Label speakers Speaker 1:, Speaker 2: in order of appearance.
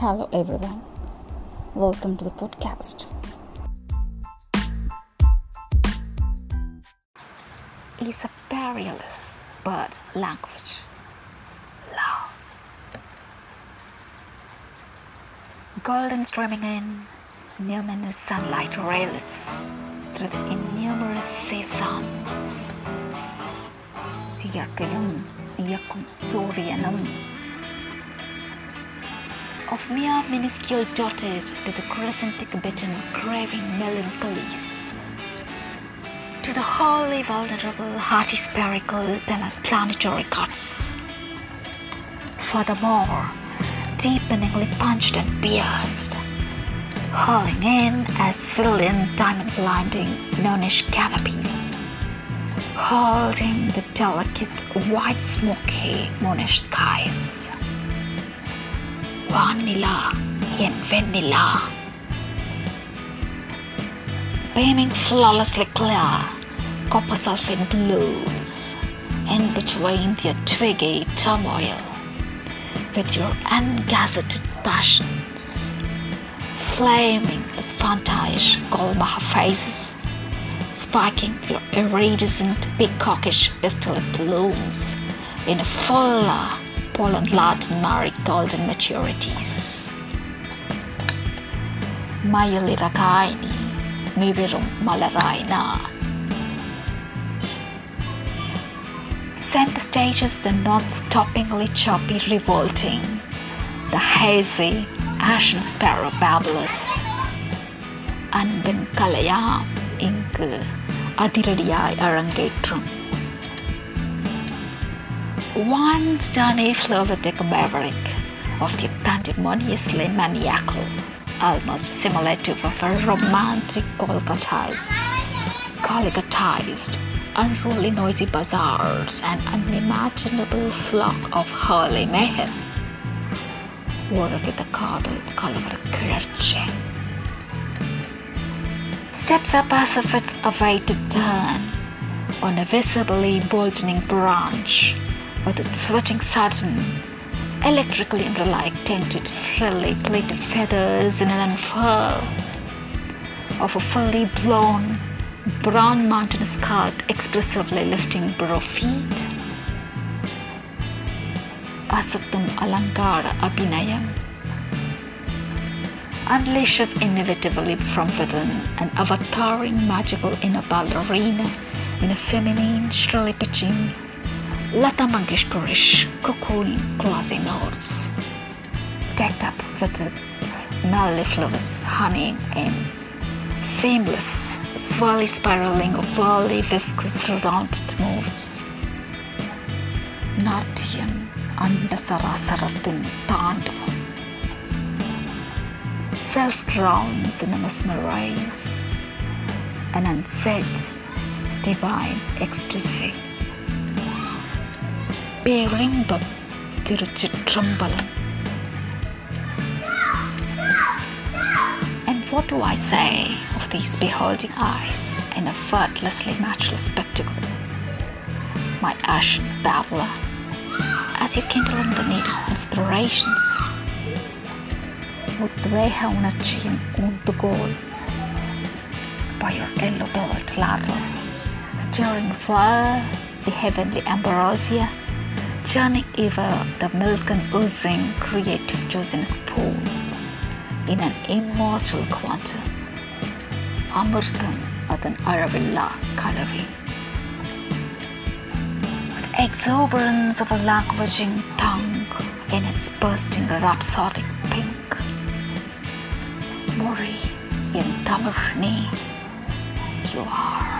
Speaker 1: Hello, everyone. Welcome to the podcast. It's a Barrierless Bird language. Love. Golden streaming in, luminous sunlight rails through the innumerable safe sounds. يركيم يكم of mere minuscule dotted to the crescentic bitten craving melancholies. To the wholly vulnerable hearty spherical planetary cuts. Furthermore deepeningly punched and pierced. Hurling in as silent diamond blinding nonish canopies. Holding the delicate white smoky moonish skies vanilla and vanilla. Beaming flawlessly clear, copper sulphate blues, in between their twiggy turmoil, with your ungazetted passions, flaming as fantish Golmaha faces, spiking their iridescent peacockish distillate blooms in a fuller pollen laden Mari golden maturities. Mayalirakaini, Mivirum Malaraina. Center stages the non-stoppingly choppy revolting, the hazy, ashen sparrow babblers. அன்பின் கலையாம் இங்கு அதிரடியாய் அரங்கேற்றும் once Johnny flew over the maverick of the untimoniously maniacal, almost simulative of a romantic colgatized, colgatized, unruly noisy bazaars and unimaginable flock of holy mayhem. with the cardle color crunching. Steps up as if it's a way to turn on a visibly bulging branch with its switching sudden, electrically embryo-like tinted, frilly plaited feathers in an unfurl of a fully blown brown mountainous skirt expressively lifting burrow feet. Asaktam Alankara Abhinayam unleashes inevitably from within an avataring magical inner ballerina in a feminine, shrilly pitching Lata Mangeshkarish cocoon glossy notes, decked up with its mellifluous honey and seamless, swirly spiraling of whirly viscous rounded moves. Natyam Andasarasaratin Tandavam. Self drowns in a mesmerize, an unsaid, divine ecstasy. பேரின்பம் திருச்சிற்றம்பலம் And what do I say of these beholding eyes in a effortlessly matchless spectacle? My ashen babbler, as you kindle in the needed inspirations, உத்வேக உணர்ச்சியின் ஊந்துகோல் by your yellow-billed ladle, steering well the heavenly ambrosia churning ever the milk and oozing creative juice spoons in an immortal quantum. Amurtam adan aravilla kalavi. With exuberance of a languishing tongue in its bursting rhapsodic pink. Mori in Tamarni, you are.